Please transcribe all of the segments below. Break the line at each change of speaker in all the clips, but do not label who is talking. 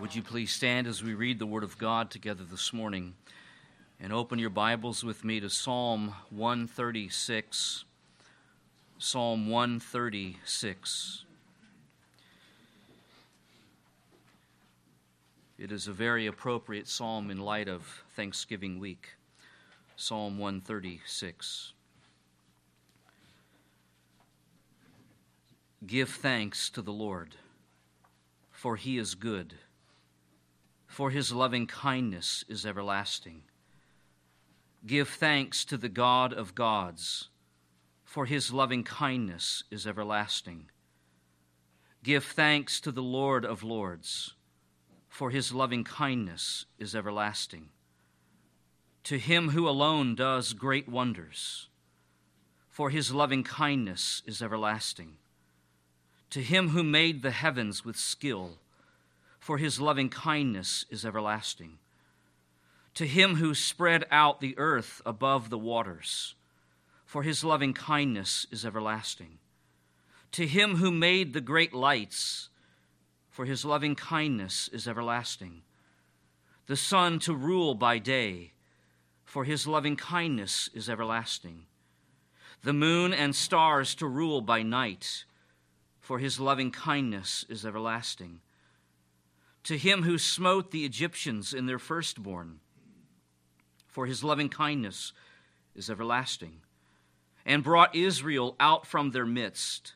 Would you please stand as we read the Word of God together this morning and open your Bibles with me to Psalm 136. Psalm 136. It is a very appropriate psalm in light of Thanksgiving week. Psalm 136. Give thanks to the Lord, for he is good for his loving kindness is everlasting. Give thanks to the God of gods, for his loving kindness is everlasting. Give thanks to the Lord of lords, for his loving kindness is everlasting. To him who alone does great wonders, for his loving kindness is everlasting. To him who made the heavens with skill, for his loving kindness is everlasting. To him who spread out the earth above the waters, for his loving kindness is everlasting. To him who made the great lights, for his loving kindness is everlasting. The sun to rule by day, for his loving kindness is everlasting. The moon and stars to rule by night, for his loving kindness is everlasting to him who smote the Egyptians in their firstborn. For his loving kindness is everlasting, and brought Israel out from their midst.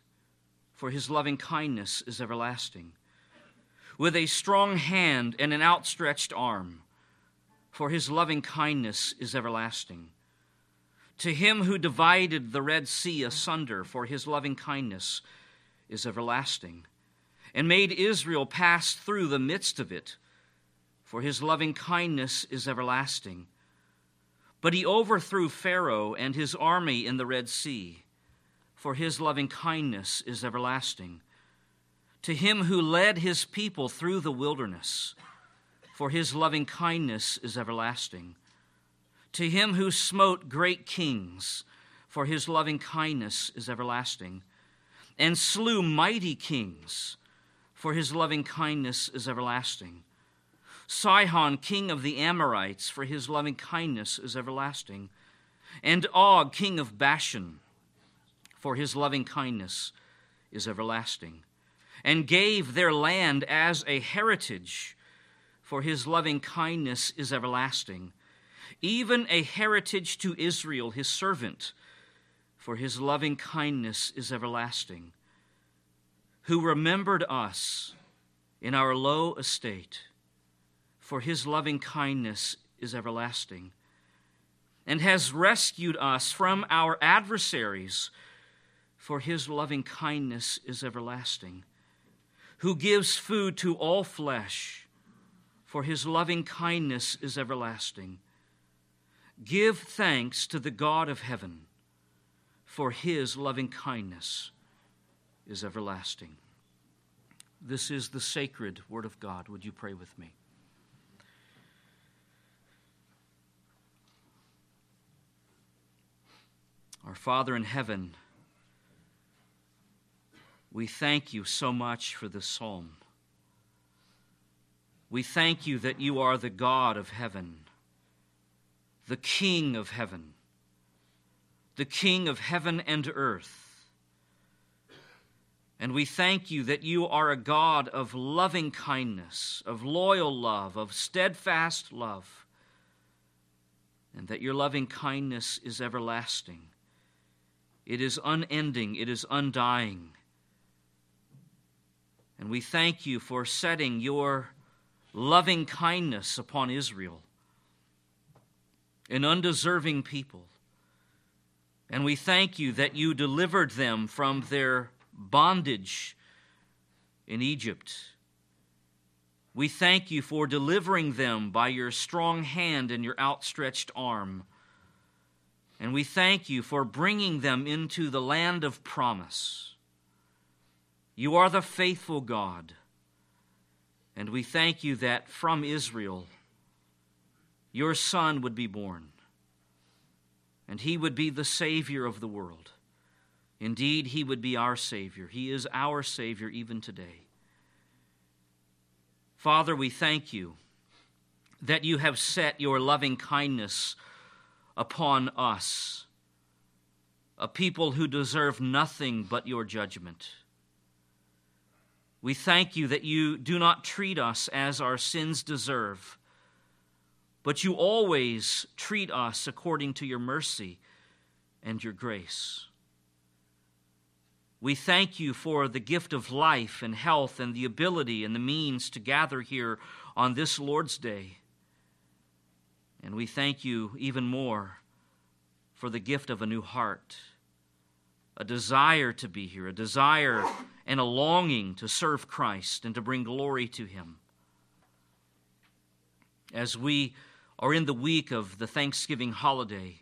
For his loving kindness is everlasting. With a strong hand and an outstretched arm, for his loving kindness is everlasting. To him who divided the Red Sea asunder, for his loving kindness is everlasting and made Israel pass through the midst of it, for his loving kindness is everlasting. But he overthrew Pharaoh and his army in the Red Sea, for his loving kindness is everlasting. To him who led his people through the wilderness, for his loving kindness is everlasting. To him who smote great kings, for his loving kindness is everlasting, and slew mighty kings for his loving kindness is everlasting. Sihon, king of the Amorites, for his loving kindness is everlasting. And Og, king of Bashan, for his loving kindness is everlasting. And gave their land as a heritage, for his loving kindness is everlasting. Even a heritage to Israel, his servant, for his loving kindness is everlasting who remembered us in our low estate, for his loving kindness is everlasting, and has rescued us from our adversaries, for his loving kindness is everlasting, who gives food to all flesh, for his loving kindness is everlasting. Give thanks to the God of heaven, for his loving kindness is everlasting. This is the sacred Word of God. Would you pray with me? Our Father in heaven, we thank you so much for this psalm. We thank you that you are the God of heaven, the King of heaven, the King of heaven and earth and we thank you that you are a God of loving kindness, of loyal love, of steadfast love, and that your loving kindness is everlasting. It is unending, it is undying. And we thank you for setting your loving kindness upon Israel, an undeserving people. And we thank you that you delivered them from their bondage in Egypt. We thank you for delivering them by your strong hand and your outstretched arm. And we thank you for bringing them into the land of promise. You are the faithful God. And we thank you that from Israel your Son would be born, and he would be the Savior of the world. Indeed, he would be our Savior. He is our Savior even today. Father, we thank you that you have set your loving kindness upon us, a people who deserve nothing but your judgment. We thank you that you do not treat us as our sins deserve, but you always treat us according to your mercy and your grace. We thank you for the gift of life and health and the ability and the means to gather here on this Lord's Day. And we thank you even more for the gift of a new heart, a desire to be here, a desire and a longing to serve Christ and to bring glory to Him. As we are in the week of the Thanksgiving holiday,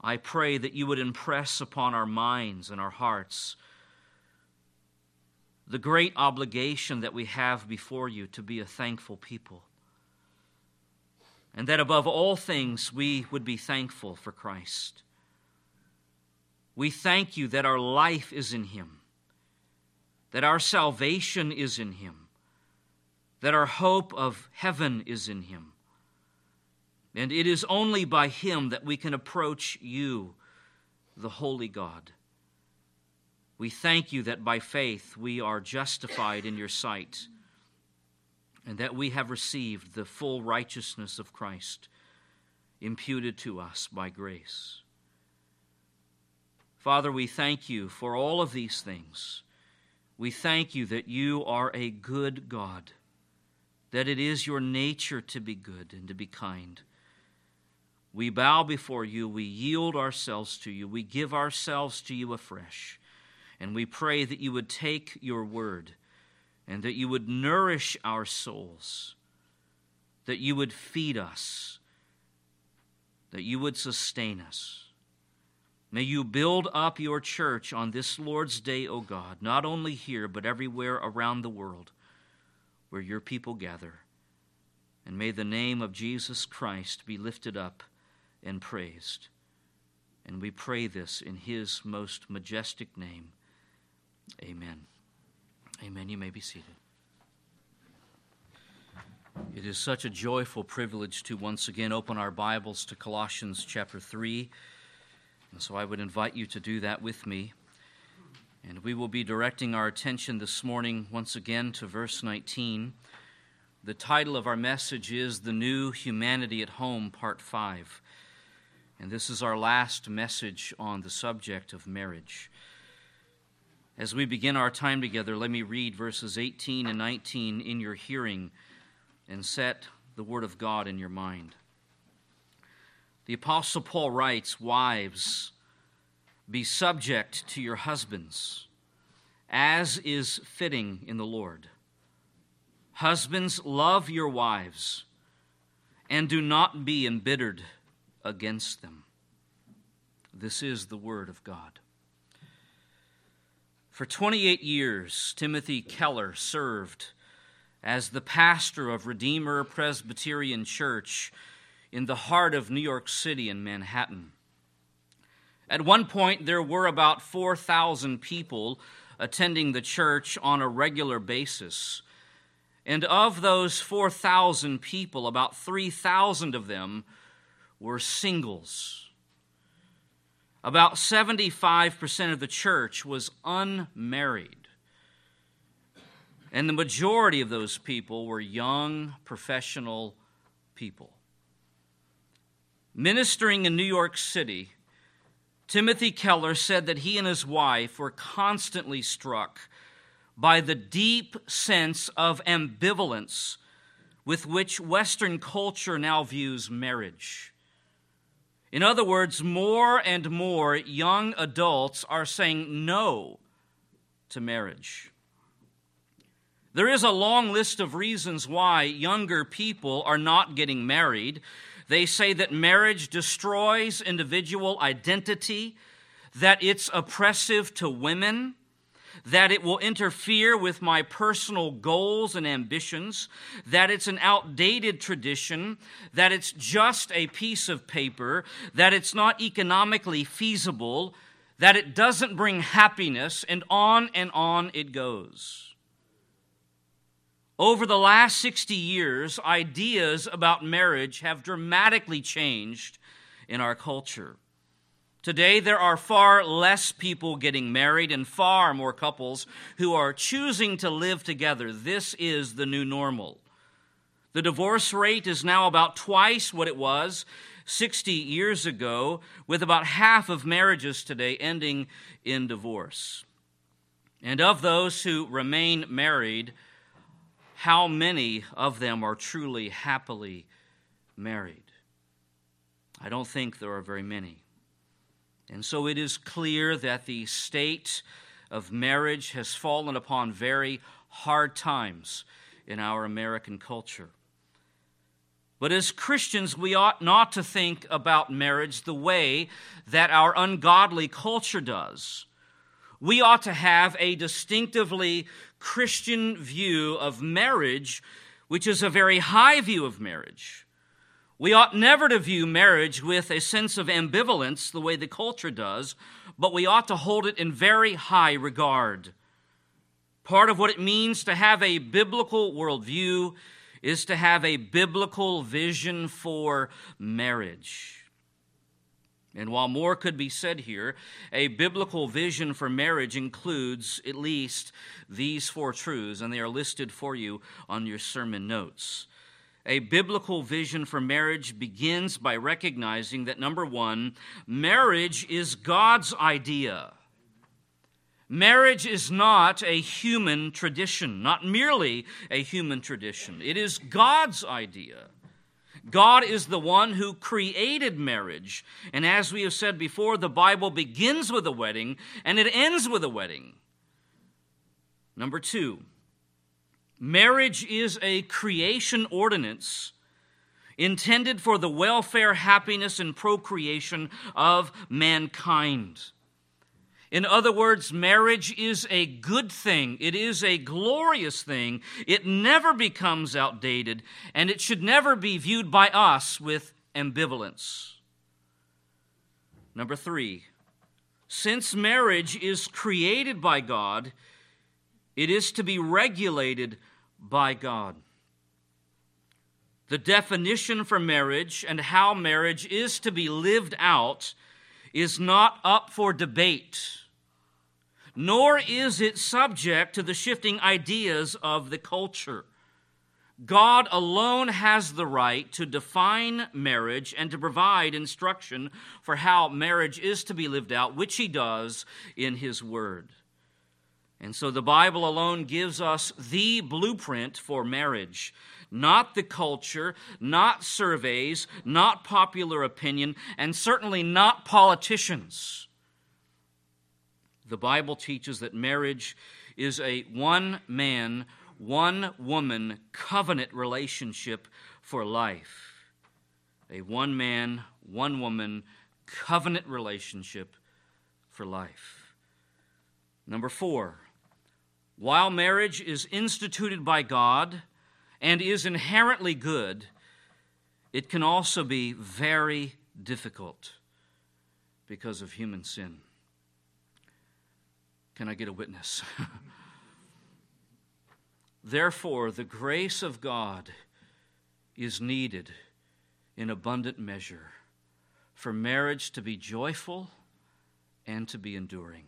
I pray that you would impress upon our minds and our hearts the great obligation that we have before you to be a thankful people. And that above all things, we would be thankful for Christ. We thank you that our life is in Him, that our salvation is in Him, that our hope of heaven is in Him and it is only by Him that we can approach you, the Holy God. We thank you that by faith we are justified in your sight and that we have received the full righteousness of Christ imputed to us by grace. Father, we thank you for all of these things. We thank you that you are a good God, that it is your nature to be good and to be kind. We bow before you. We yield ourselves to you. We give ourselves to you afresh. And we pray that you would take your word and that you would nourish our souls, that you would feed us, that you would sustain us. May you build up your church on this Lord's day, O God, not only here, but everywhere around the world where your people gather. And may the name of Jesus Christ be lifted up and praised. And we pray this in his most majestic name. Amen. Amen. You may be seated. It is such a joyful privilege to once again open our Bibles to Colossians chapter 3. And so I would invite you to do that with me. And we will be directing our attention this morning once again to verse 19. The title of our message is The New Humanity at Home, Part 5. And this is our last message on the subject of marriage. As we begin our time together, let me read verses 18 and 19 in your hearing and set the Word of God in your mind. The Apostle Paul writes Wives, be subject to your husbands, as is fitting in the Lord. Husbands, love your wives, and do not be embittered against them. This is the Word of God. For 28 years, Timothy Keller served as the pastor of Redeemer Presbyterian Church in the heart of New York City in Manhattan. At one point, there were about 4,000 people attending the church on a regular basis. And of those 4,000 people, about 3,000 of them were singles. About 75% of the church was unmarried. And the majority of those people were young, professional people. Ministering in New York City, Timothy Keller said that he and his wife were constantly struck by the deep sense of ambivalence with which Western culture now views marriage. In other words, more and more young adults are saying no to marriage. There is a long list of reasons why younger people are not getting married. They say that marriage destroys individual identity, that it's oppressive to women, that it will interfere with my personal goals and ambitions, that it's an outdated tradition, that it's just a piece of paper, that it's not economically feasible, that it doesn't bring happiness, and on and on it goes. Over the last 60 years, ideas about marriage have dramatically changed in our culture. Today, there are far less people getting married and far more couples who are choosing to live together. This is the new normal. The divorce rate is now about twice what it was 60 years ago, with about half of marriages today ending in divorce. And of those who remain married, how many of them are truly happily married? I don't think there are very many. And so it is clear that the state of marriage has fallen upon very hard times in our American culture. But as Christians, we ought not to think about marriage the way that our ungodly culture does. We ought to have a distinctively Christian view of marriage, which is a very high view of marriage. We ought never to view marriage with a sense of ambivalence the way the culture does, but we ought to hold it in very high regard. Part of what it means to have a biblical worldview is to have a biblical vision for marriage. And while more could be said here, a biblical vision for marriage includes at least these four truths, and they are listed for you on your sermon notes. A biblical vision for marriage begins by recognizing that number one, marriage is God's idea. Marriage is not a human tradition, not merely a human tradition. It is God's idea. God is the one who created marriage. And as we have said before, the Bible begins with a wedding and it ends with a wedding. Number two, marriage is a creation ordinance intended for the welfare, happiness, and procreation of mankind. In other words, marriage is a good thing. It is a glorious thing. It never becomes outdated, and it should never be viewed by us with ambivalence. Number three, since marriage is created by God, it is to be regulated by God. The definition for marriage and how marriage is to be lived out is not up for debate, nor is it subject to the shifting ideas of the culture. God alone has the right to define marriage and to provide instruction for how marriage is to be lived out, which He does in His Word. And so the Bible alone gives us the blueprint for marriage not the culture, not surveys, not popular opinion, and certainly not politicians. The Bible teaches that marriage is a one man, one woman covenant relationship for life. A one man, one woman covenant relationship for life. Number four, while marriage is instituted by God, and is inherently good, it can also be very difficult because of human sin. Can I get a witness? Therefore, the grace of God is needed in abundant measure for marriage to be joyful and to be enduring.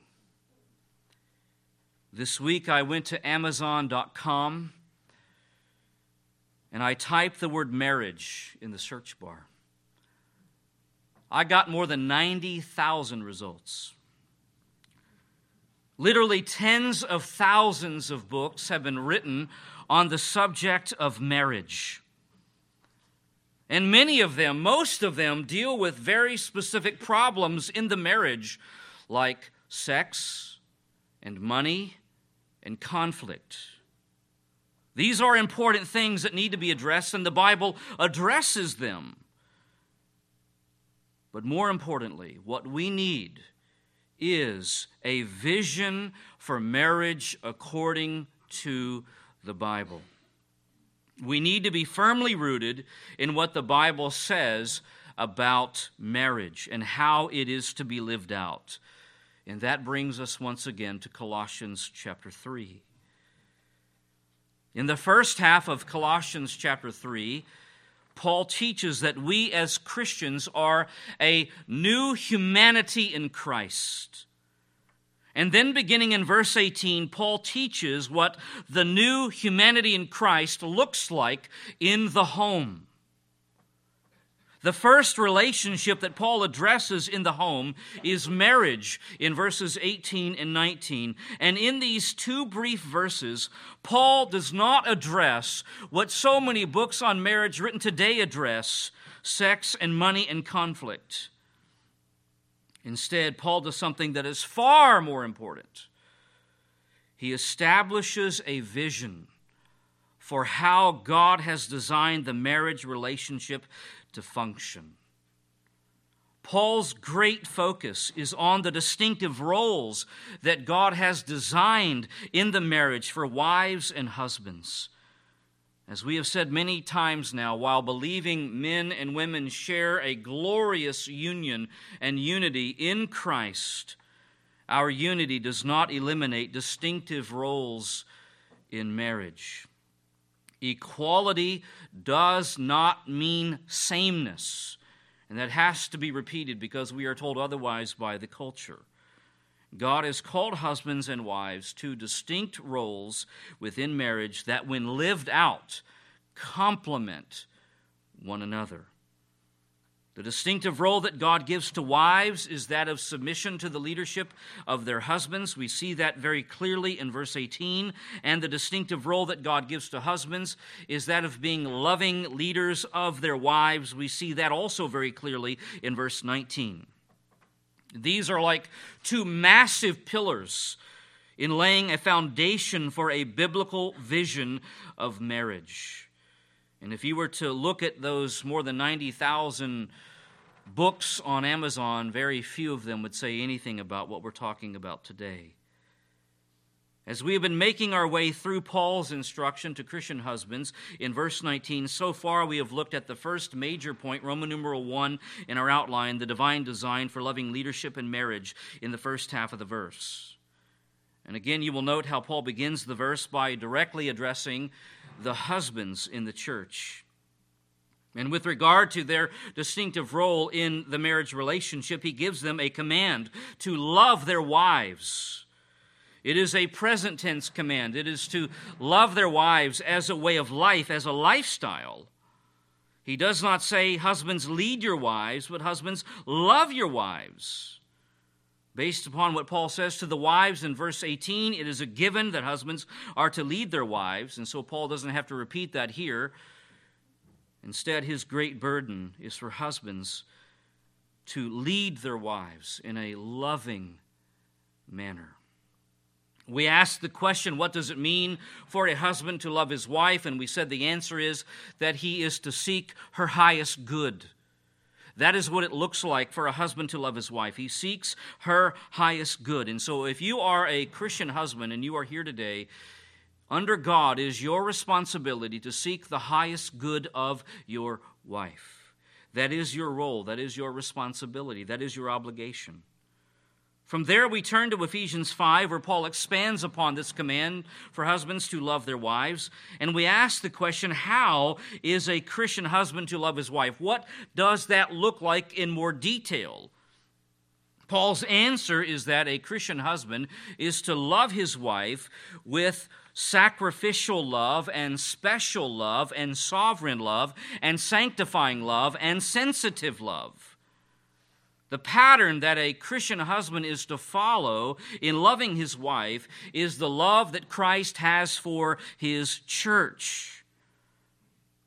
This week I went to Amazon.com and I typed the word marriage in the search bar. I got more than 90,000 results. Literally, tens of thousands of books have been written on the subject of marriage. And many of them, most of them, deal with very specific problems in the marriage, like sex and money and conflict. These are important things that need to be addressed, and the Bible addresses them. But more importantly, what we need is a vision for marriage according to the Bible. We need to be firmly rooted in what the Bible says about marriage and how it is to be lived out. And that brings us once again to Colossians chapter 3. In the first half of Colossians chapter 3, Paul teaches that we as Christians are a new humanity in Christ. And then, beginning in verse 18, Paul teaches what the new humanity in Christ looks like in the home. The first relationship that Paul addresses in the home is marriage in verses 18 and 19. And in these two brief verses, Paul does not address what so many books on marriage written today address sex and money and conflict. Instead, Paul does something that is far more important. He establishes a vision for how God has designed the marriage relationship to function. Paul's great focus is on the distinctive roles that God has designed in the marriage for wives and husbands. As we have said many times now, while believing men and women share a glorious union and unity in Christ, our unity does not eliminate distinctive roles in marriage. Equality does not mean sameness. And that has to be repeated because we are told otherwise by the culture. God has called husbands and wives to distinct roles within marriage that, when lived out, complement one another. The distinctive role that God gives to wives is that of submission to the leadership of their husbands. We see that very clearly in verse 18. And the distinctive role that God gives to husbands is that of being loving leaders of their wives. We see that also very clearly in verse 19. These are like two massive pillars in laying a foundation for a biblical vision of marriage. And if you were to look at those more than 90,000 books on Amazon, very few of them would say anything about what we're talking about today. As we have been making our way through Paul's instruction to Christian husbands in verse 19, so far we have looked at the first major point, Roman numeral 1 in our outline, the divine design for loving leadership and marriage in the first half of the verse. And again, you will note how Paul begins the verse by directly addressing the husbands in the church. And with regard to their distinctive role in the marriage relationship, he gives them a command to love their wives. It is a present tense command. It is to love their wives as a way of life, as a lifestyle. He does not say, Husbands, lead your wives, but husbands, love your wives. Based upon what Paul says to the wives in verse 18, it is a given that husbands are to lead their wives, and so Paul doesn't have to repeat that here. Instead, his great burden is for husbands to lead their wives in a loving manner. We asked the question, what does it mean for a husband to love his wife? And we said the answer is that he is to seek her highest good. That is what it looks like for a husband to love his wife. He seeks her highest good. And so, if you are a Christian husband and you are here today, under God is your responsibility to seek the highest good of your wife. That is your role, that is your responsibility, that is your obligation. From there, we turn to Ephesians 5, where Paul expands upon this command for husbands to love their wives. And we ask the question how is a Christian husband to love his wife? What does that look like in more detail? Paul's answer is that a Christian husband is to love his wife with sacrificial love and special love and sovereign love and sanctifying love and sensitive love. The pattern that a Christian husband is to follow in loving his wife is the love that Christ has for his church.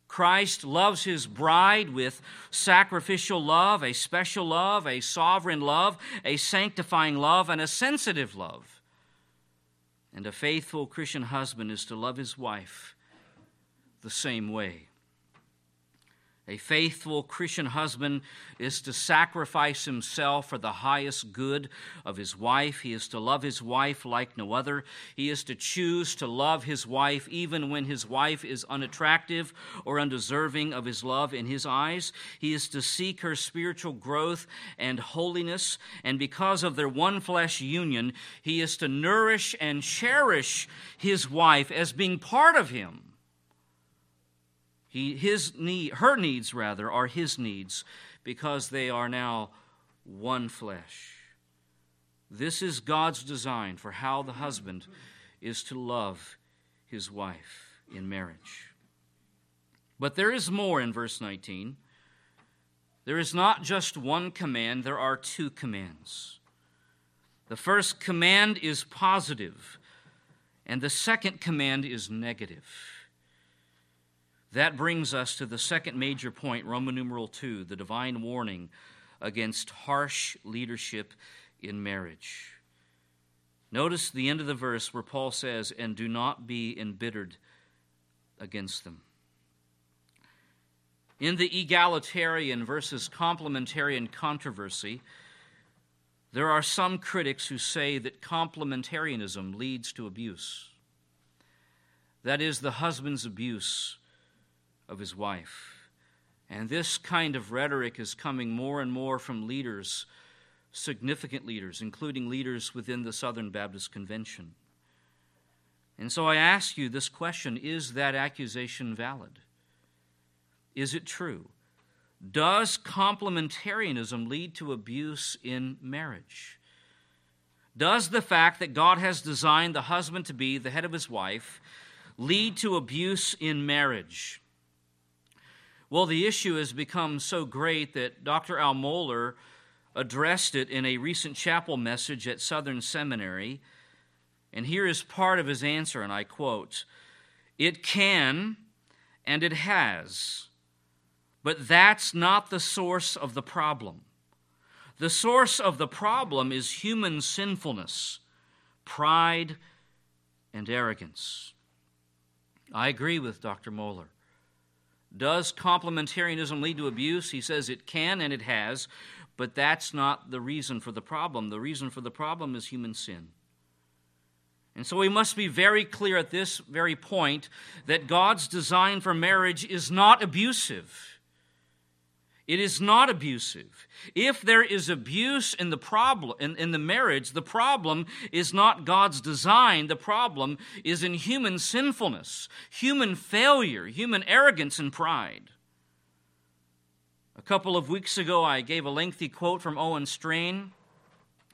Christ loves his bride with sacrificial love, a special love, a sovereign love, a sanctifying love, and a sensitive love. And a faithful Christian husband is to love his wife the same way. A faithful Christian husband is to sacrifice himself for the highest good of his wife. He is to love his wife like no other. He is to choose to love his wife even when his wife is unattractive or undeserving of his love in his eyes. He is to seek her spiritual growth and holiness. And because of their one flesh union, he is to nourish and cherish his wife as being part of him He, his need, her needs, rather, are his needs because they are now one flesh. This is God's design for how the husband is to love his wife in marriage. But there is more in verse 19. There is not just one command, there are two commands. The first command is positive, and the second command is negative. That brings us to the second major point, Roman numeral 2, the divine warning against harsh leadership in marriage. Notice the end of the verse where Paul says, And do not be embittered against them. In the egalitarian versus complementarian controversy, there are some critics who say that complementarianism leads to abuse. That is, the husband's abuse of his wife. And this kind of rhetoric is coming more and more from leaders, significant leaders, including leaders within the Southern Baptist Convention. And so I ask you this question Is that accusation valid? Is it true? Does complementarianism lead to abuse in marriage? Does the fact that God has designed the husband to be the head of his wife lead to abuse in marriage? Well, the issue has become so great that Dr. Al Mohler addressed it in a recent chapel message at Southern Seminary. And here is part of his answer, and I quote It can and it has, but that's not the source of the problem. The source of the problem is human sinfulness, pride, and arrogance. I agree with Dr. Mohler. Does complementarianism lead to abuse? He says it can and it has, but that's not the reason for the problem. The reason for the problem is human sin. And so we must be very clear at this very point that God's design for marriage is not abusive. It is not abusive. If there is abuse in the problem in, in, the marriage, the problem is not God's design. The problem is in human sinfulness, human failure, human arrogance and pride. A couple of weeks ago, I gave a lengthy quote from Owen Strachan.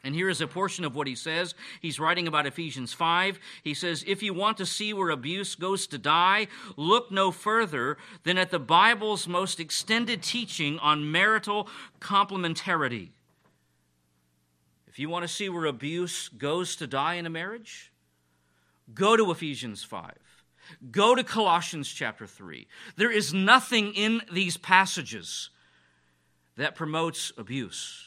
And here is a portion of what he says. He's writing about Ephesians 5. He says, If you want to see where abuse goes to die, look no further than at the Bible's most extended teaching on marital complementarity. If you want to see where abuse goes to die in a marriage, go to Ephesians 5. Go to Colossians chapter 3. There is nothing in these passages that promotes abuse.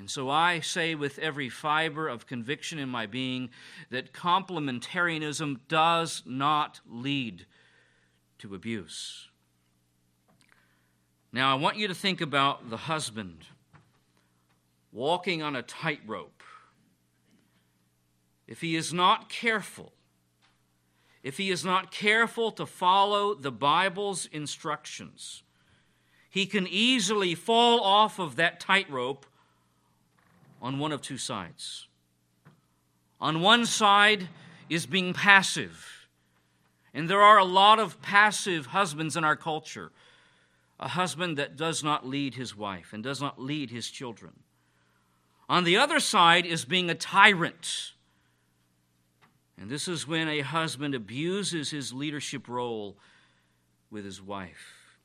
And so I say with every fiber of conviction in my being that complementarianism does not lead to abuse. Now, I want you to think about the husband walking on a tightrope. If he is not careful, if he is not careful to follow the Bible's instructions, he can easily fall off of that tightrope on one of two sides. On one side is being passive, and there are a lot of passive husbands in our culture. A husband that does not lead his wife and does not lead his children. On the other side is being a tyrant. And this is when a husband abuses his leadership role with his wife.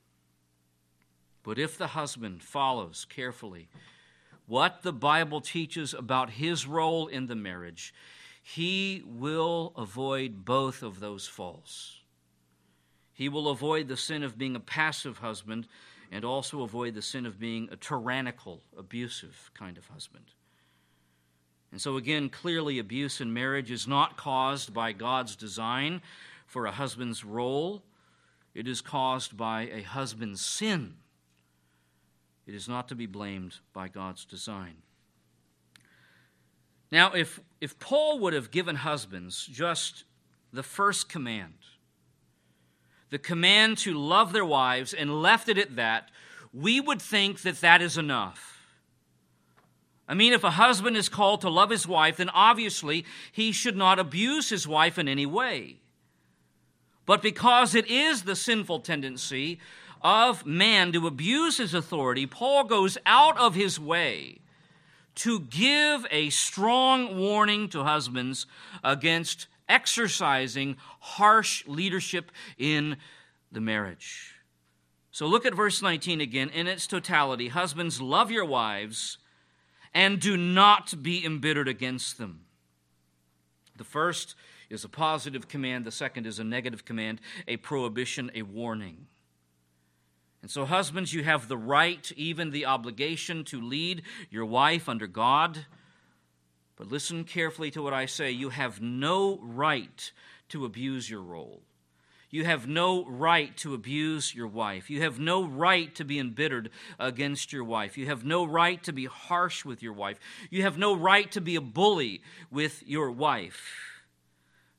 But if the husband follows carefully what the Bible teaches about his role in the marriage, he will avoid both of those faults. He will avoid the sin of being a passive husband and also avoid the sin of being a tyrannical, abusive kind of husband. And so, again, clearly, abuse in marriage is not caused by God's design for a husband's role, it is caused by a husband's sin. It is not to be blamed by God's design. Now, if, if Paul would have given husbands just the first command, the command to love their wives, and left it at that, we would think that that is enough. I mean, if a husband is called to love his wife, then obviously he should not abuse his wife in any way. but because it is the sinful tendency of man to abuse his authority, Paul goes out of his way to give a strong warning to husbands against exercising harsh leadership in the marriage. So look at verse 19 again in its totality. Husbands, love your wives and do not be embittered against them. The first is a positive command, the second is a negative command, a prohibition, a warning. And so, husbands, you have the right, even the obligation, to lead your wife under God. But listen carefully to what I say. You have no right to abuse your role. You have no right to abuse your wife. You have no right to be embittered against your wife. You have no right to be harsh with your wife. You have no right to be a bully with your wife.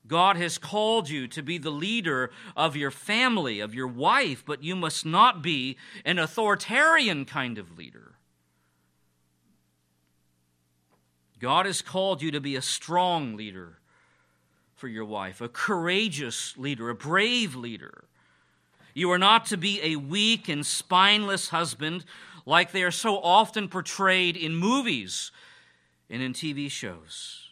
God has called you to be the leader of your family, of your wife, but you must not be an authoritarian kind of leader. God has called you to be a strong leader for your wife, a courageous leader, a brave leader. You are not to be a weak and spineless husband like they are so often portrayed in movies and in TV shows.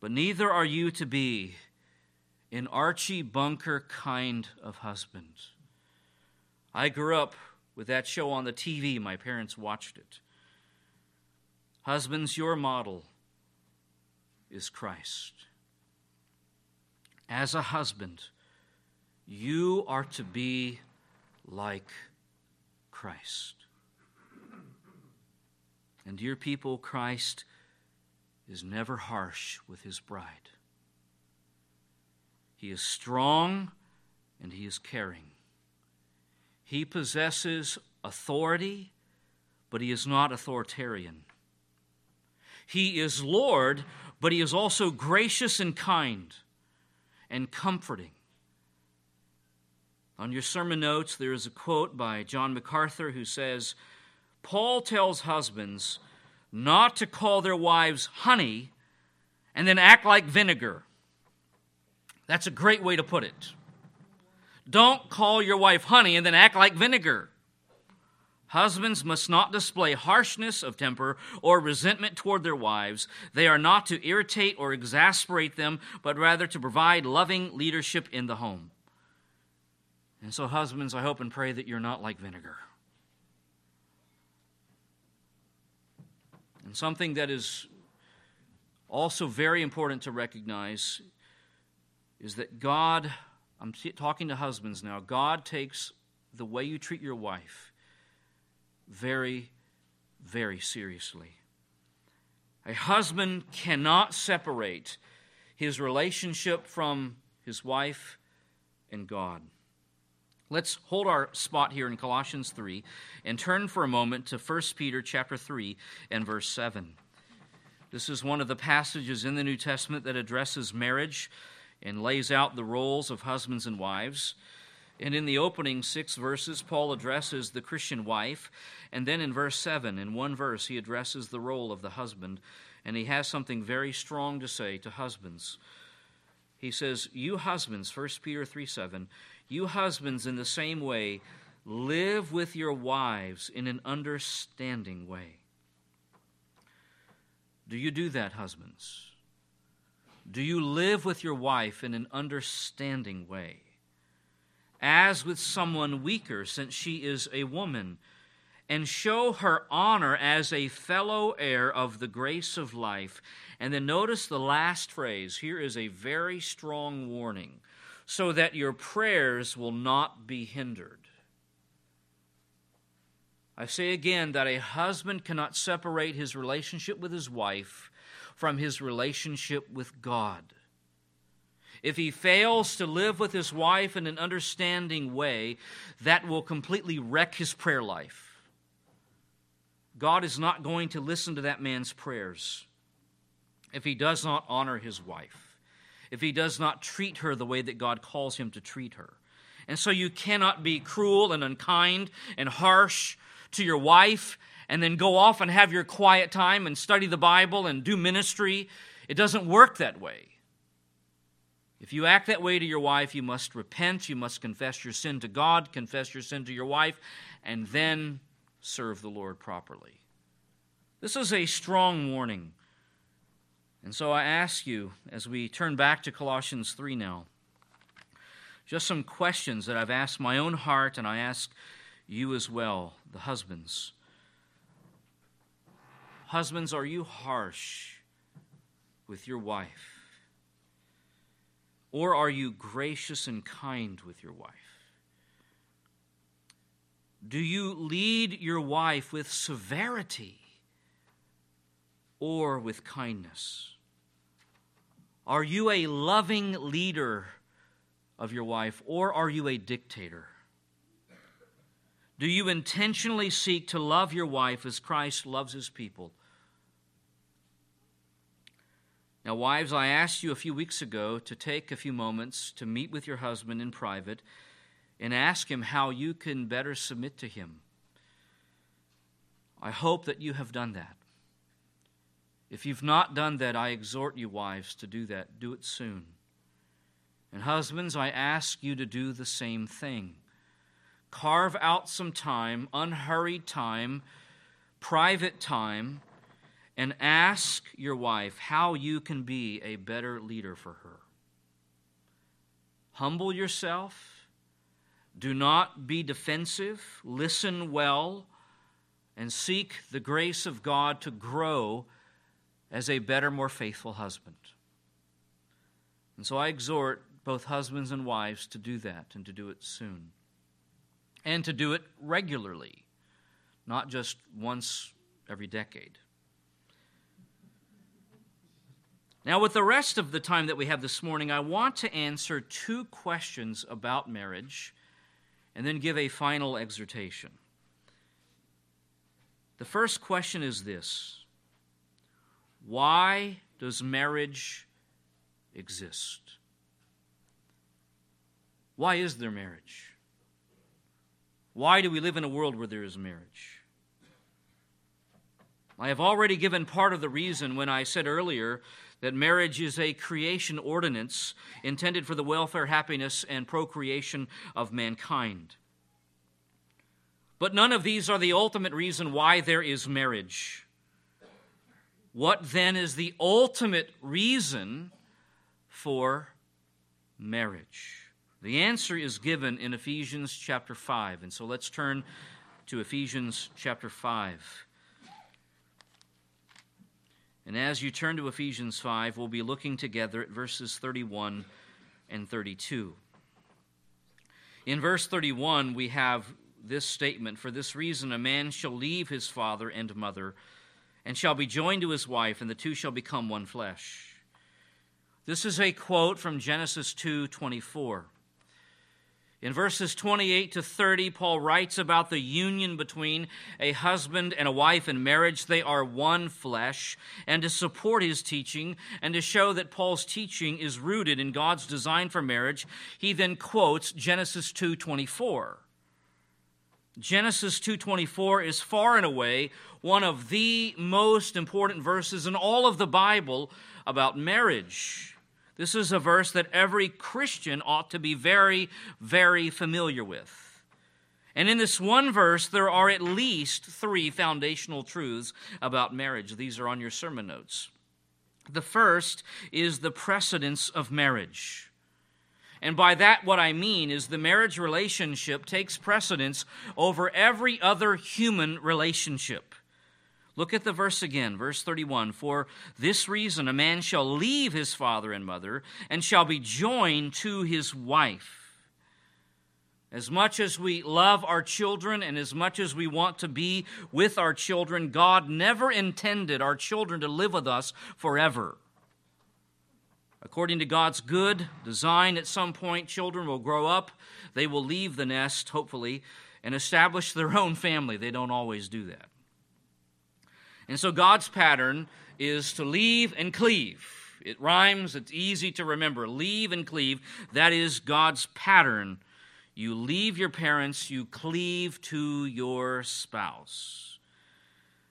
But neither are you to be an Archie Bunker kind of husband. I grew up with that show on the TV, my parents watched it. Husbands, your model is Christ as a husband, you are to be like Christ. And dear people, Christ is never harsh with his bride. He is strong and he is caring. He possesses authority, but he is not authoritarian. He is Lord, but he is also gracious and kind and comforting. On your sermon notes, there is a quote by John MacArthur who says, Paul tells husbands not to call their wives honey and then act like vinegar. That's a great way to put it. Don't call your wife honey and then act like vinegar. Husbands must not display harshness of temper or resentment toward their wives. They are not to irritate or exasperate them, but rather to provide loving leadership in the home. And so, husbands, I hope and pray that you're not like vinegar. And something that is also very important to recognize is that God, I'm talking to husbands now, God takes the way you treat your wife very, very seriously. A husband cannot separate his relationship from his wife and God. Let's hold our spot here in Colossians 3 and turn for a moment to 1 Peter chapter 3 and verse 7. This is one of the passages in the New Testament that addresses marriage and lays out the roles of husbands and wives. And in the opening six verses, Paul addresses the Christian wife. And then in verse 7, in one verse, he addresses the role of the husband. And he has something very strong to say to husbands. He says, You husbands, 1 Peter 3 7, you husbands in the same way live with your wives in an understanding way. Do you do that, husbands? Do you live with your wife in an understanding way? as with someone weaker, since she is a woman, and show her honor as a fellow heir of the grace of life. And then notice the last phrase. Here is a very strong warning so that your prayers will not be hindered. I say again that a husband cannot separate his relationship with his wife from his relationship with God. If he fails to live with his wife in an understanding way, that will completely wreck his prayer life. God is not going to listen to that man's prayers if he does not honor his wife, if he does not treat her the way that God calls him to treat her. And so you cannot be cruel and unkind and harsh to your wife and then go off and have your quiet time and study the Bible and do ministry. It doesn't work that way. If you act that way to your wife, you must repent, you must confess your sin to God, confess your sin to your wife, and then serve the Lord properly. This is a strong warning. And so I ask you, as we turn back to Colossians 3 now, just some questions that I've asked my own heart, and I ask you as well, the husbands. Husbands, are you harsh with your wife? Or are you gracious and kind with your wife? Do you lead your wife with severity or with kindness? Are you a loving leader of your wife or are you a dictator? Do you intentionally seek to love your wife as Christ loves his people? Now, wives, I asked you a few weeks ago to take a few moments to meet with your husband in private and ask him how you can better submit to him. I hope that you have done that. If you've not done that, I exhort you, wives, to do that. Do it soon. And husbands, I ask you to do the same thing. Carve out some time, unhurried time, private time, and ask your wife how you can be a better leader for her. Humble yourself. Do not be defensive. Listen well and seek the grace of God to grow as a better, more faithful husband. And so I exhort both husbands and wives to do that and to do it soon. And to do it regularly, not just once every decade. Now, with the rest of the time that we have this morning, I want to answer two questions about marriage and then give a final exhortation. The first question is this Why does marriage exist? Why is there marriage? Why do we live in a world where there is marriage? I have already given part of the reason when I said earlier that marriage is a creation ordinance intended for the welfare, happiness, and procreation of mankind. But none of these are the ultimate reason why there is marriage. What then is the ultimate reason for marriage? The answer is given in Ephesians chapter 5. And so let's turn to Ephesians chapter 5. And as you turn to Ephesians 5, we'll be looking together at verses 31 and 32. In verse 31, we have this statement For this reason, a man shall leave his father and mother, and shall be joined to his wife, and the two shall become one flesh. This is a quote from Genesis 2 24. In verses 28 to 30, Paul writes about the union between a husband and a wife in marriage. They are one flesh. And to support his teaching and to show that Paul's teaching is rooted in God's design for marriage, he then quotes Genesis 2:24. Genesis 2:24 is far and away one of the most important verses in all of the Bible about marriage. This is a verse that every Christian ought to be very, very familiar with. And in this one verse, there are at least three foundational truths about marriage. These are on your sermon notes. The first is the precedence of marriage. And by that, what I mean is the marriage relationship takes precedence over every other human relationship. Look at the verse again, verse 31. For this reason, a man shall leave his father and mother and shall be joined to his wife. As much as we love our children and as much as we want to be with our children, God never intended our children to live with us forever. According to God's good design, at some point, children will grow up, they will leave the nest, hopefully, and establish their own family. They don't always do that. And so God's pattern is to leave and cleave. It rhymes, it's easy to remember. Leave and cleave. That is God's pattern. You leave your parents, you cleave to your spouse.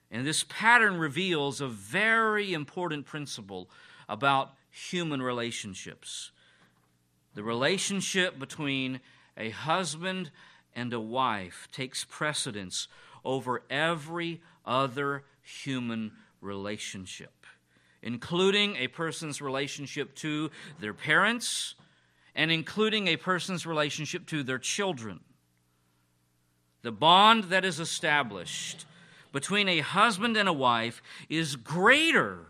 And this pattern reveals a very important principle about human relationships. The relationship between a husband and a wife takes precedence over every other human relationship, including a person's relationship to their parents and including a person's relationship to their children. The bond that is established between a husband and a wife is greater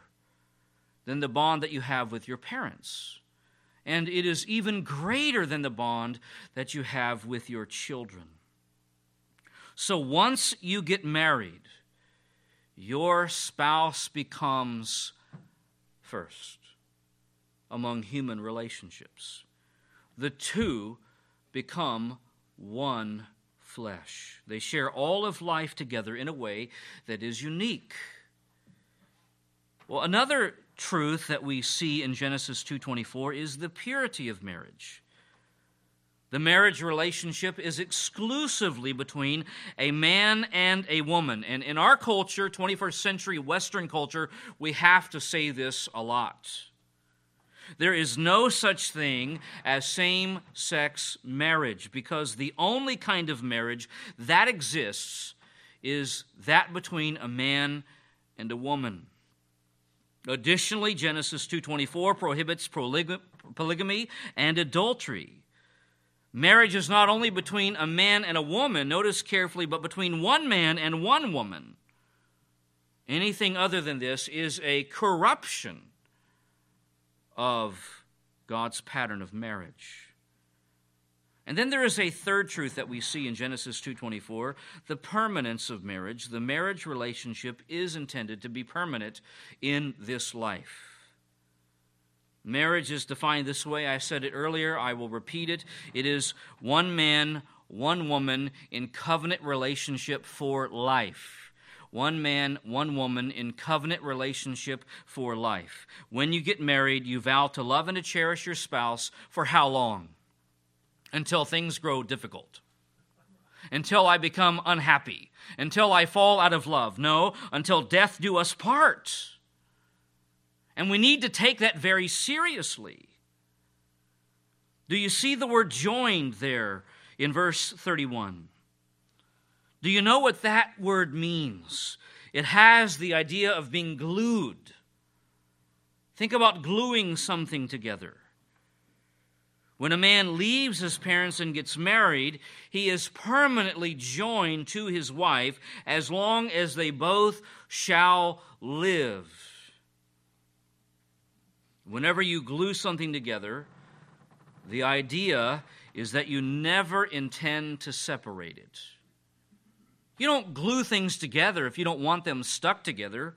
than the bond that you have with your parents. And it is even greater than the bond that you have with your children. So once you get married, your spouse becomes first among human relationships. The two become one flesh. They share all of life together in a way that is unique. Well, another truth that we see in Genesis 2:24 is the purity of marriage. The marriage relationship is exclusively between a man and a woman. And in our culture, 21st century Western culture, we have to say this a lot. There is no such thing as same sex marriage because the only kind of marriage that exists is that between a man and a woman. Additionally, Genesis 2:24 prohibits polygamy and adultery. Marriage is not only between a man and a woman, notice carefully, but between one man and one woman. Anything other than this is a corruption of God's pattern of marriage. And then there is a third truth that we see in Genesis 2:24, the permanence of marriage. The marriage relationship is intended to be permanent in this life. Marriage is defined this way. I said it earlier, I will repeat it. It is one man, one woman in covenant relationship for life. One man, one woman in covenant relationship for life. When you get married, you vow to love and to cherish your spouse for how long? Until things grow difficult. Until I become unhappy. Until I fall out of love. No, until death do us part. And we need to take that very seriously. Do you see the word joined there in verse 31? Do you know what that word means? It has the idea of being glued. Think about gluing something together. When a man leaves his parents and gets married, he is permanently joined to his wife as long as they both shall live. Whenever you glue something together, the idea is that you never intend to separate it. You don't glue things together if you don't want them stuck together.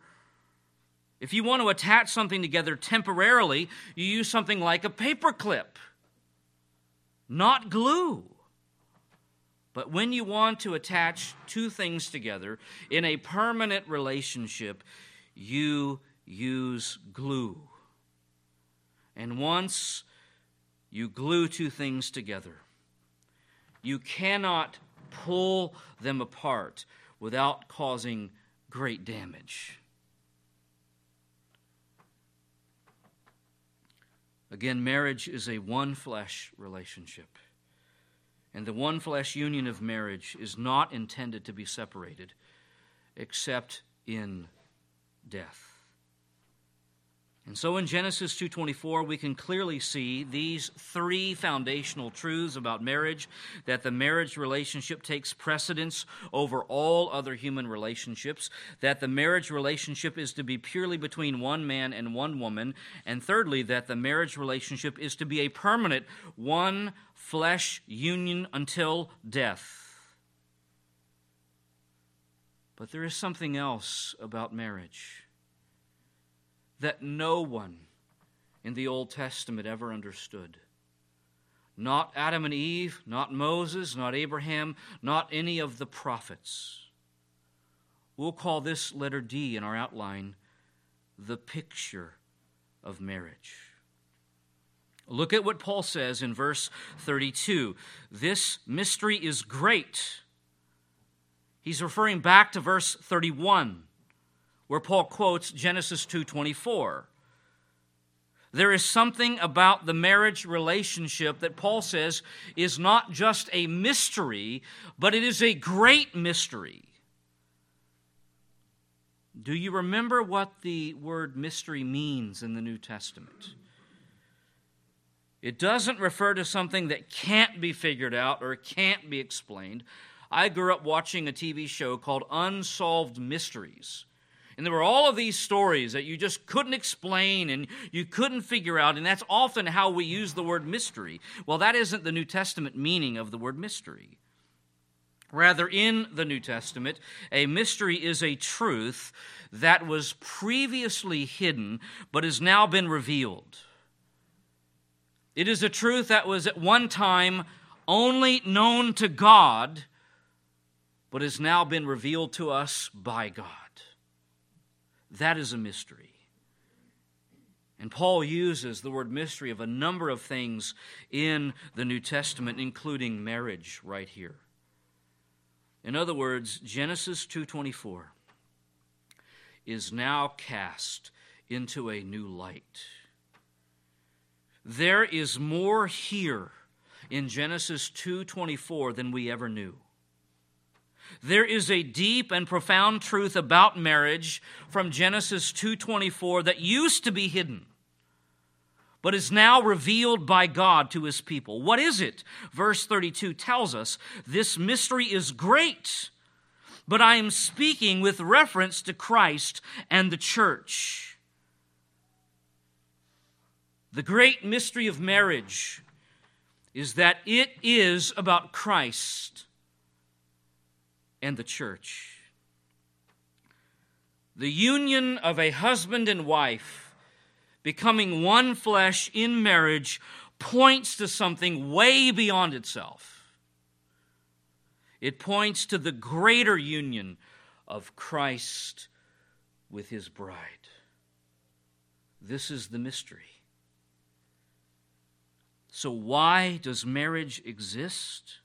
If you want to attach something together temporarily, you use something like a paper clip, not glue. But when you want to attach two things together in a permanent relationship, you use glue. And once you glue two things together, you cannot pull them apart without causing great damage. Again, marriage is a one flesh relationship. And the one flesh union of marriage is not intended to be separated except in death. And so in Genesis 2:24 we can clearly see these three foundational truths about marriage that the marriage relationship takes precedence over all other human relationships, that the marriage relationship is to be purely between one man and one woman, and thirdly that the marriage relationship is to be a permanent one flesh union until death. But there is something else about marriage that no one in the Old Testament ever understood. Not Adam and Eve, not Moses, not Abraham, not any of the prophets. We'll call this letter D in our outline the picture of marriage. Look at what Paul says in verse 32. This mystery is great. He's referring back to verse 31 where Paul quotes Genesis 2:24. There is something about the marriage relationship that Paul says is not just a mystery, but it is a great mystery. Do you remember what the word mystery means in the New Testament? It doesn't refer to something that can't be figured out or can't be explained. I grew up watching a TV show called Unsolved Mysteries. And there were all of these stories that you just couldn't explain and you couldn't figure out. And that's often how we use the word mystery. Well, that isn't the New Testament meaning of the word mystery. Rather, in the New Testament, a mystery is a truth that was previously hidden but has now been revealed. It is a truth that was at one time only known to God but has now been revealed to us by God. That is a mystery. And Paul uses the word mystery of a number of things in the New Testament including marriage right here. In other words, Genesis 2:24 is now cast into a new light. There is more here in Genesis 2:24 than we ever knew. There is a deep and profound truth about marriage from Genesis 2:24 that used to be hidden but is now revealed by God to his people. What is it? Verse 32 tells us this mystery is great, but I am speaking with reference to Christ and the church. The great mystery of marriage is that it is about Christ and the church. The union of a husband and wife becoming one flesh in marriage points to something way beyond itself. It points to the greater union of Christ with his bride. This is the mystery. So, why does marriage exist?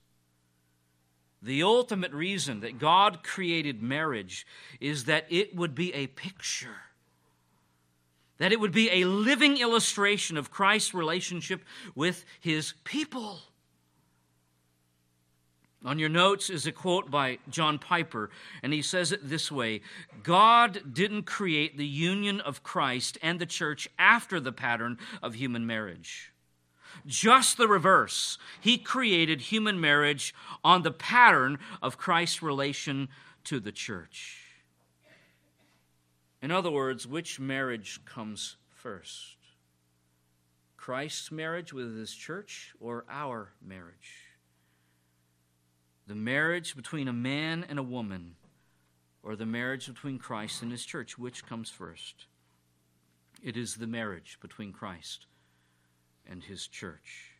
The ultimate reason that God created marriage is that it would be a picture, that it would be a living illustration of Christ's relationship with his people. On your notes is a quote by John Piper, and he says it this way God didn't create the union of Christ and the church after the pattern of human marriage. Just the reverse. He created human marriage on the pattern of Christ's relation to the church. In other words, which marriage comes first? Christ's marriage with his church or our marriage? The marriage between a man and a woman or the marriage between Christ and his church? Which comes first? It is the marriage between Christ and his church.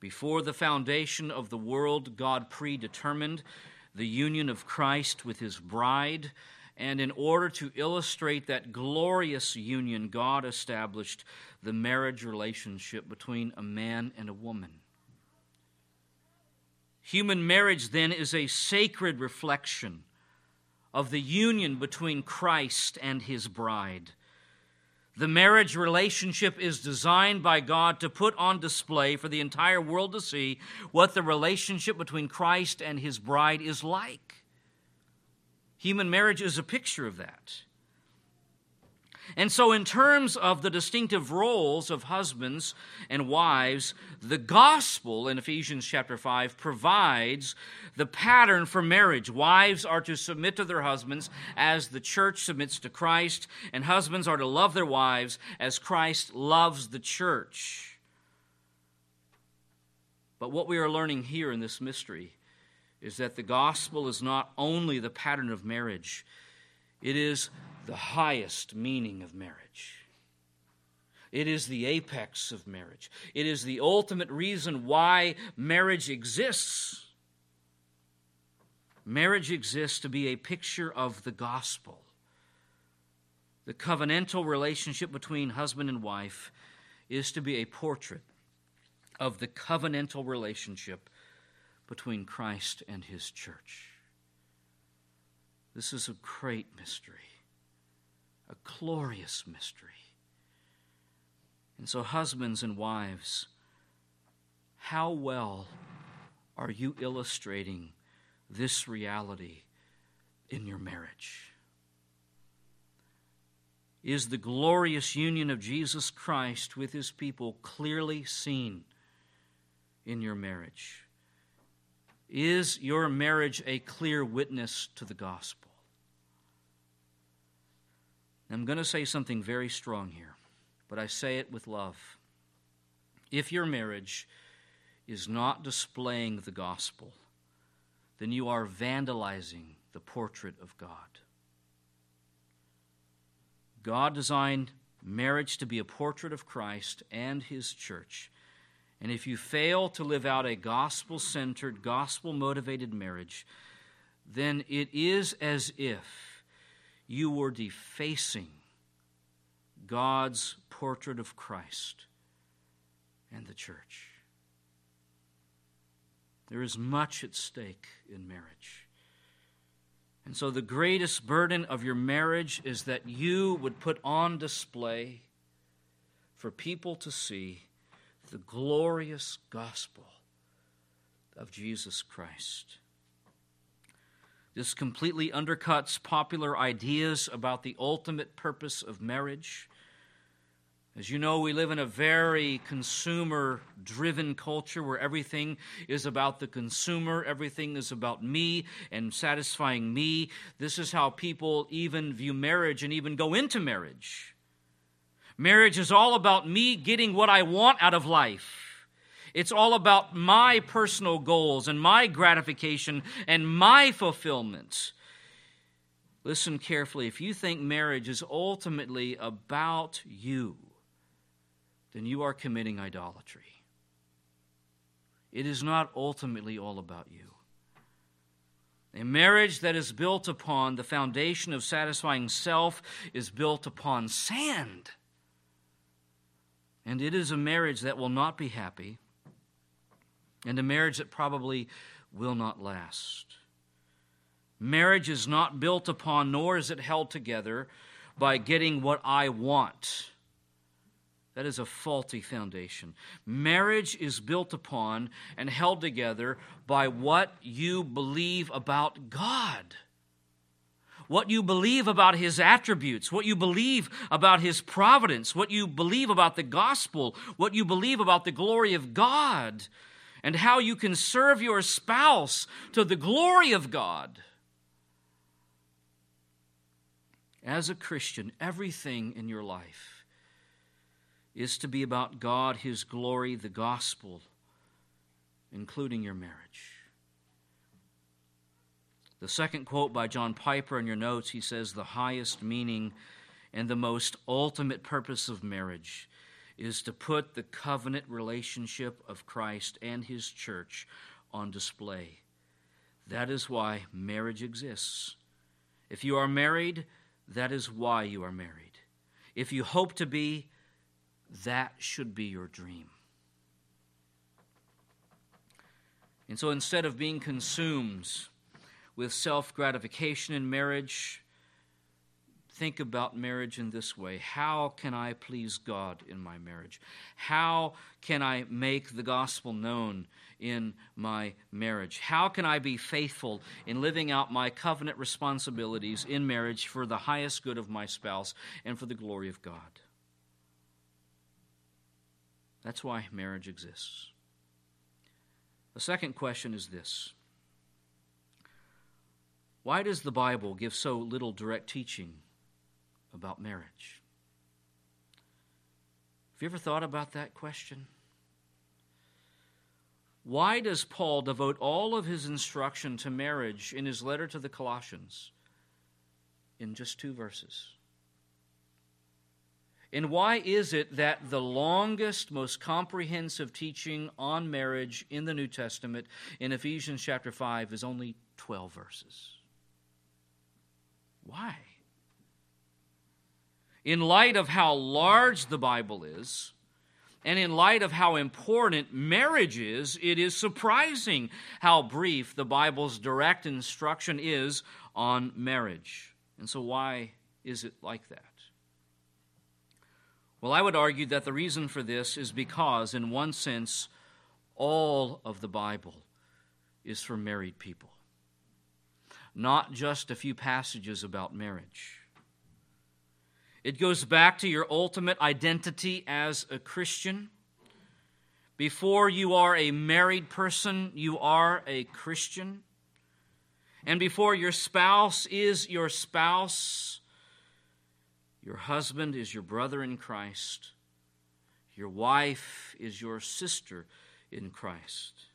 Before the foundation of the world, God predetermined the union of Christ with his bride. And in order to illustrate that glorious union, God established the marriage relationship between a man and a woman. Human marriage, then, is a sacred reflection of the union between Christ and his bride. The marriage relationship is designed by God to put on display for the entire world to see what the relationship between Christ and his bride is like. Human marriage is a picture of that. And so, in terms of the distinctive roles of husbands and wives, the gospel in Ephesians chapter 5 provides the pattern for marriage. Wives are to submit to their husbands as the church submits to Christ, and husbands are to love their wives as Christ loves the church. But what we are learning here in this mystery is that the gospel is not only the pattern of marriage, it is the highest meaning of marriage. It is the apex of marriage. It is the ultimate reason why marriage exists. Marriage exists to be a picture of the gospel. The covenantal relationship between husband and wife is to be a portrait of the covenantal relationship between Christ and his church. This is a great mystery a glorious mystery. And so, husbands and wives, how well are you illustrating this reality in your marriage? Is the glorious union of Jesus Christ with his people clearly seen in your marriage? Is your marriage a clear witness to the gospel? I'm going to say something very strong here, but I say it with love. If your marriage is not displaying the gospel, then you are vandalizing the portrait of God. God designed marriage to be a portrait of Christ and his church. And if you fail to live out a gospel centered, gospel motivated marriage, then it is as if you were defacing God's portrait of Christ and the church. There is much at stake in marriage. And so, the greatest burden of your marriage is that you would put on display for people to see the glorious gospel of Jesus Christ. This completely undercuts popular ideas about the ultimate purpose of marriage as you know, we live in a very consumer driven culture where everything is about the consumer, everything is about me and satisfying me. This is how people even view marriage and even go into marriage. Marriage is all about me getting what I want out of life. It's all about my personal goals and my gratification and my fulfillment. Listen carefully. If you think marriage is ultimately about you, then you are committing idolatry. It is not ultimately all about you. A marriage that is built upon the foundation of satisfying self is built upon sand. And it is a marriage that will not be happy, and a marriage that probably will not last. Marriage is not built upon, nor is it held together by getting what I want that is a faulty foundation. Marriage is built upon and held together by what you believe about God. What you believe about his attributes, what you believe about his providence, what you believe about the gospel, what you believe about the glory of God, and how you can serve your spouse to the glory of God. As a Christian, everything in your life is to be about God, His glory, the gospel, including your marriage. The second quote by John Piper in your notes, he says, The highest meaning and the most ultimate purpose of marriage is to put the covenant relationship of Christ and His church on display. That is why marriage exists. If you are married, that is why you are married. If you hope to be, that should be your dream. And so instead of being consumed with self gratification in marriage, think about marriage in this way How can I please God in my marriage? How can I make the gospel known in my marriage? How can I be faithful in living out my covenant responsibilities in marriage for the highest good of my spouse and for the glory of God? That's why marriage exists. The second question is this Why does the Bible give so little direct teaching about marriage? Have you ever thought about that question? Why does Paul devote all of his instruction to marriage in his letter to the Colossians in just two verses? And why is it that the longest, most comprehensive teaching on marriage in the New Testament, in Ephesians chapter 5, is only 12 verses? Why? In light of how large the Bible is, and in light of how important marriage is, it is surprising how brief the Bible's direct instruction is on marriage. And so, why is it like that? Well, I would argue that the reason for this is because, in one sense, all of the Bible is for married people, not just a few passages about marriage. It goes back to your ultimate identity as a Christian. Before you are a married person, you are a Christian. And before your spouse is your spouse, your husband is your brother in Christ. Your wife is your sister in Christ.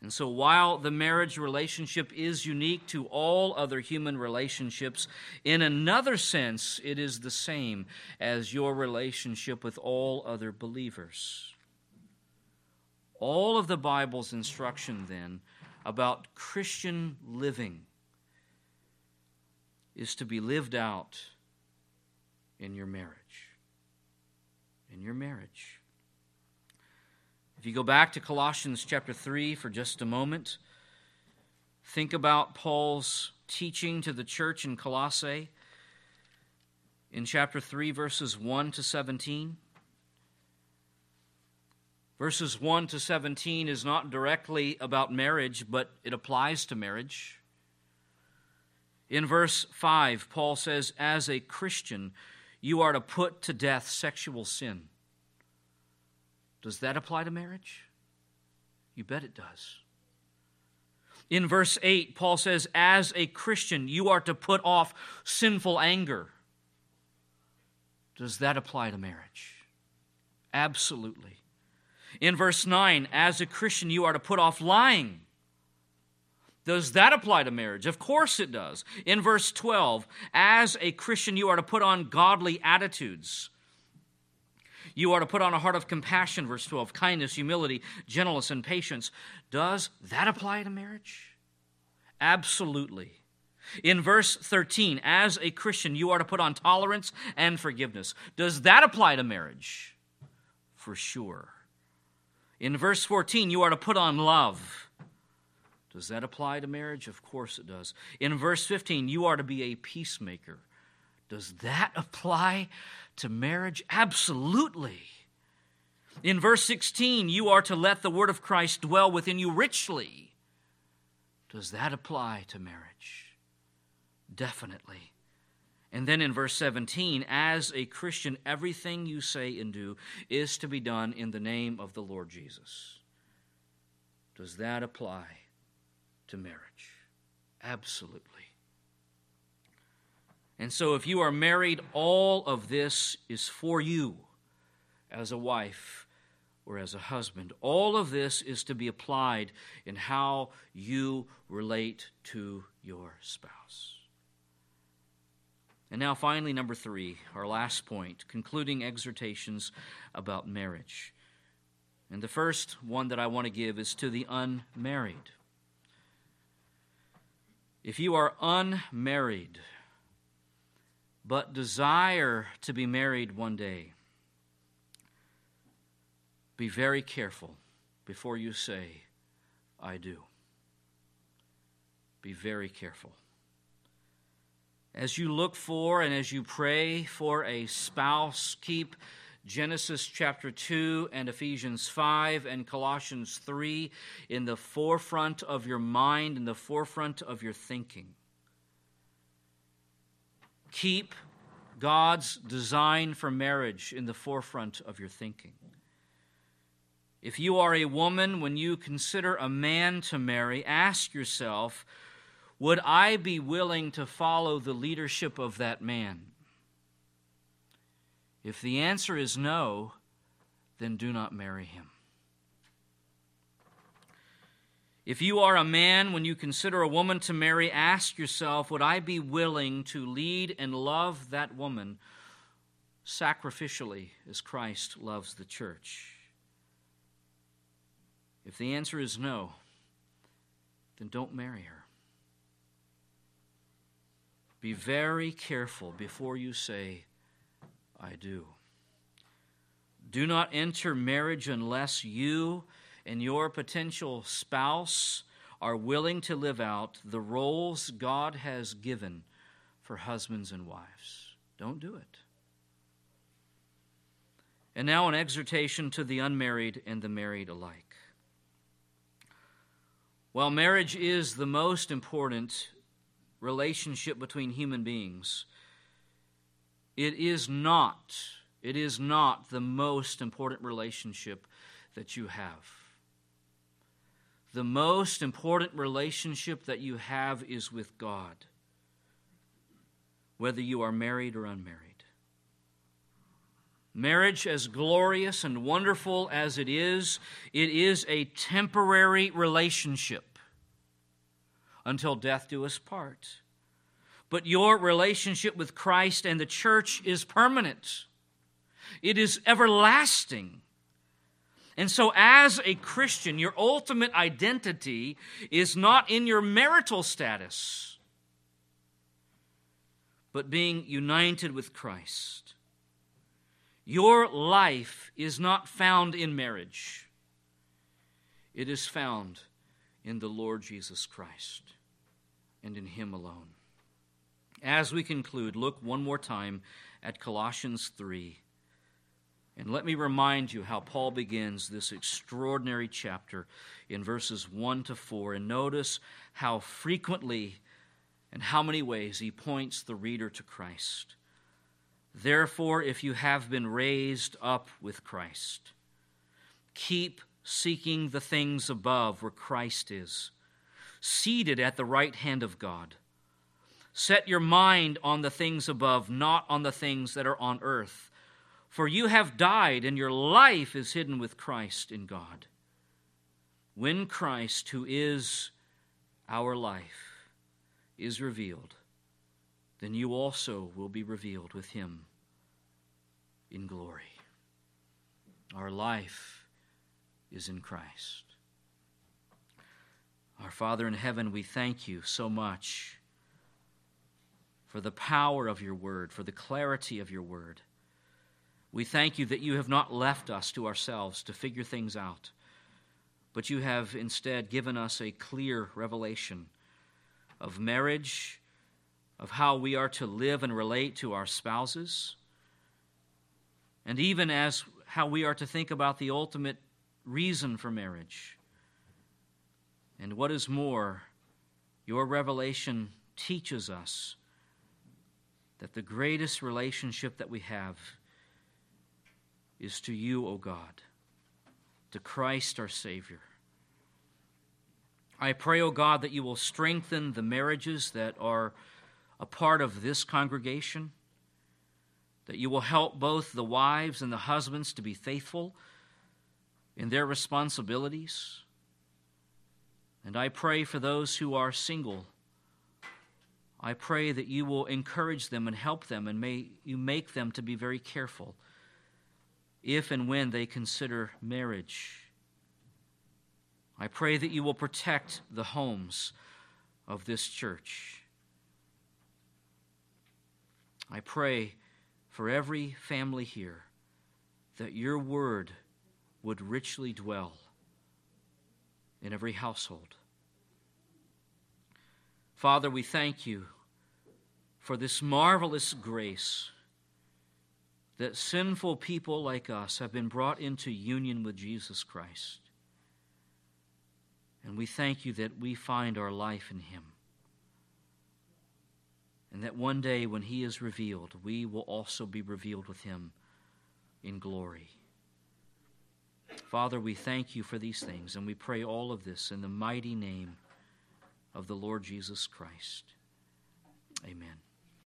And so, while the marriage relationship is unique to all other human relationships, in another sense, it is the same as your relationship with all other believers. All of the Bible's instruction, then, about Christian living is to be lived out in your marriage. In your marriage. You go back to Colossians chapter 3 for just a moment, think about Paul's teaching to the church in Colossae in chapter 3, verses 1 to 17. Verses 1 to 17 is not directly about marriage, but it applies to marriage. In verse 5, Paul says, As a Christian, you are to put to death sexual sin. Does that apply to marriage? You bet it does. In verse 8, Paul says, As a Christian, you are to put off sinful anger. Does that apply to marriage? Absolutely. In verse 9, as a Christian, you are to put off lying. Does that apply to marriage? Of course it does. In verse 12, as a Christian, you are to put on godly attitudes. You are to put on a heart of compassion, verse 12, kindness, humility, gentleness, and patience. Does that apply to marriage? Absolutely. In verse 13, as a Christian, you are to put on tolerance and forgiveness. Does that apply to marriage? For sure. In verse 14, you are to put on love. Does that apply to marriage? Of course it does. In verse 15, you are to be a peacemaker. Does that apply to marriage? Absolutely. In verse 16, you are to let the word of Christ dwell within you richly. Does that apply to marriage? Definitely. And then in verse 17, as a Christian, everything you say and do is to be done in the name of the Lord Jesus. Does that apply to marriage. Absolutely. And so, if you are married, all of this is for you as a wife or as a husband. All of this is to be applied in how you relate to your spouse. And now, finally, number three, our last point, concluding exhortations about marriage. And the first one that I want to give is to the unmarried. If you are unmarried, but desire to be married one day, be very careful before you say, I do. Be very careful. As you look for and as you pray for a spouse, keep Genesis chapter 2 and Ephesians 5 and Colossians 3 in the forefront of your mind, in the forefront of your thinking. Keep God's design for marriage in the forefront of your thinking. If you are a woman, when you consider a man to marry, ask yourself, would I be willing to follow the leadership of that man? If the answer is no, then do not marry him. If you are a man, when you consider a woman to marry, ask yourself, would I be willing to lead and love that woman sacrificially as Christ loves the church? If the answer is no, then don't marry her. Be very careful before you say, I do. Do not enter marriage unless you and your potential spouse are willing to live out the roles God has given for husbands and wives. Don't do it. And now, an exhortation to the unmarried and the married alike. While marriage is the most important relationship between human beings, it is not, it is not the most important relationship that you have. The most important relationship that you have is with God, whether you are married or unmarried. Marriage, as glorious and wonderful as it is, it is a temporary relationship until death do us part. But your relationship with Christ and the church is permanent, it is everlasting. And so, as a Christian, your ultimate identity is not in your marital status, but being united with Christ. Your life is not found in marriage, it is found in the Lord Jesus Christ and in Him alone. As we conclude, look one more time at Colossians 3. And let me remind you how Paul begins this extraordinary chapter in verses 1 to 4. And notice how frequently and how many ways he points the reader to Christ. Therefore, if you have been raised up with Christ, keep seeking the things above where Christ is, seated at the right hand of God. Set your mind on the things above, not on the things that are on earth. For you have died, and your life is hidden with Christ in God. When Christ, who is our life, is revealed, then you also will be revealed with him in glory. Our life is in Christ. Our Father in heaven, we thank you so much for the power of your word, for the clarity of your word. We thank you that you have not left us to ourselves to figure things out, but you have instead given us a clear revelation of marriage, of how we are to live and relate to our spouses and even as how we are to think about the ultimate reason for marriage. And what is more, your revelation teaches us that the greatest relationship that we have is to you, O God, to Christ our Savior. I pray, O God, that you will strengthen the marriages that are a part of this congregation that you will help both the wives and the husbands to be faithful in their responsibilities. And I pray for those who are single. I pray that you will encourage them and help them, and may you make them to be very careful if and when they consider marriage. I pray that you will protect the homes of this church. I pray for every family here that your word would richly dwell in every household. Father, we thank you for this marvelous grace that sinful people like us have been brought into union with Jesus Christ. And we thank you that we find our life in Him and that one day when he is revealed, we will also be revealed with him in glory. Father, we thank you for these things, and we pray all of this in the mighty name of the Lord Jesus Christ. Amen.